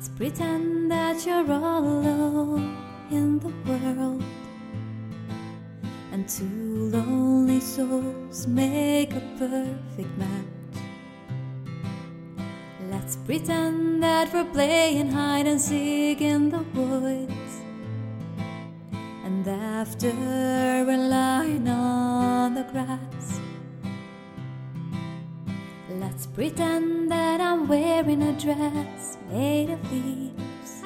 Let's pretend that you're all alone in the world. And two lonely souls make a perfect match. Let's pretend that we're playing hide and seek in the woods. And after we're lying on the grass, let's pretend that I'm wearing a dress made of leaves.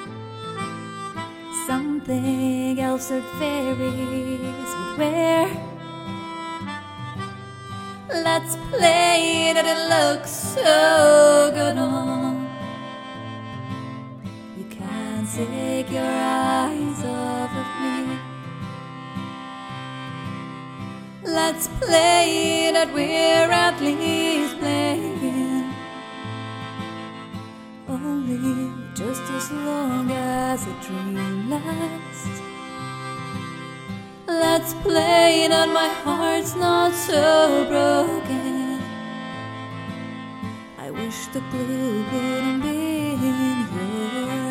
Something else or fairies would wear. Let's play that it looks so good on. You can't take your eyes off of me. Let's play that we're at least playing. Let's play that my heart's not so broken. I wish the glue wouldn't be in your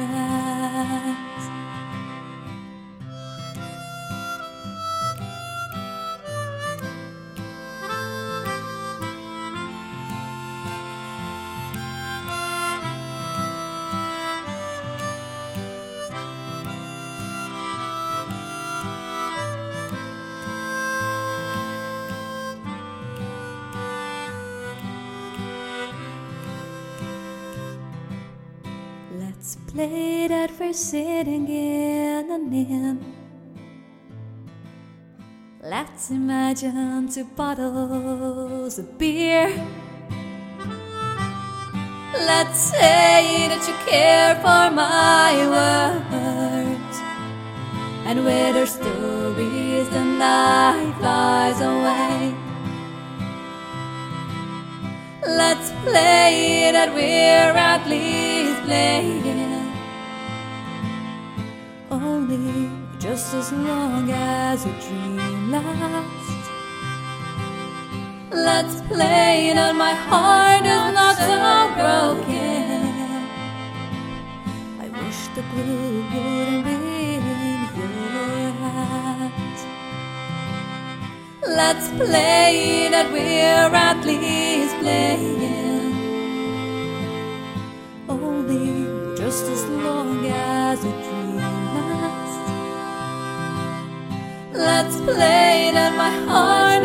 Let's play that we're sitting in an inn. Let's imagine two bottles of beer. Let's say that you care for my words. And with our stories, the night flies away. Let's play that we're at least playing. Only just as long as a dream lasts. Let's play that my heart is not so broken. I wish the glue wouldn't be in your hands. Let's play that we're at least playing. Just as long as a dream lasts. Let's play that my heart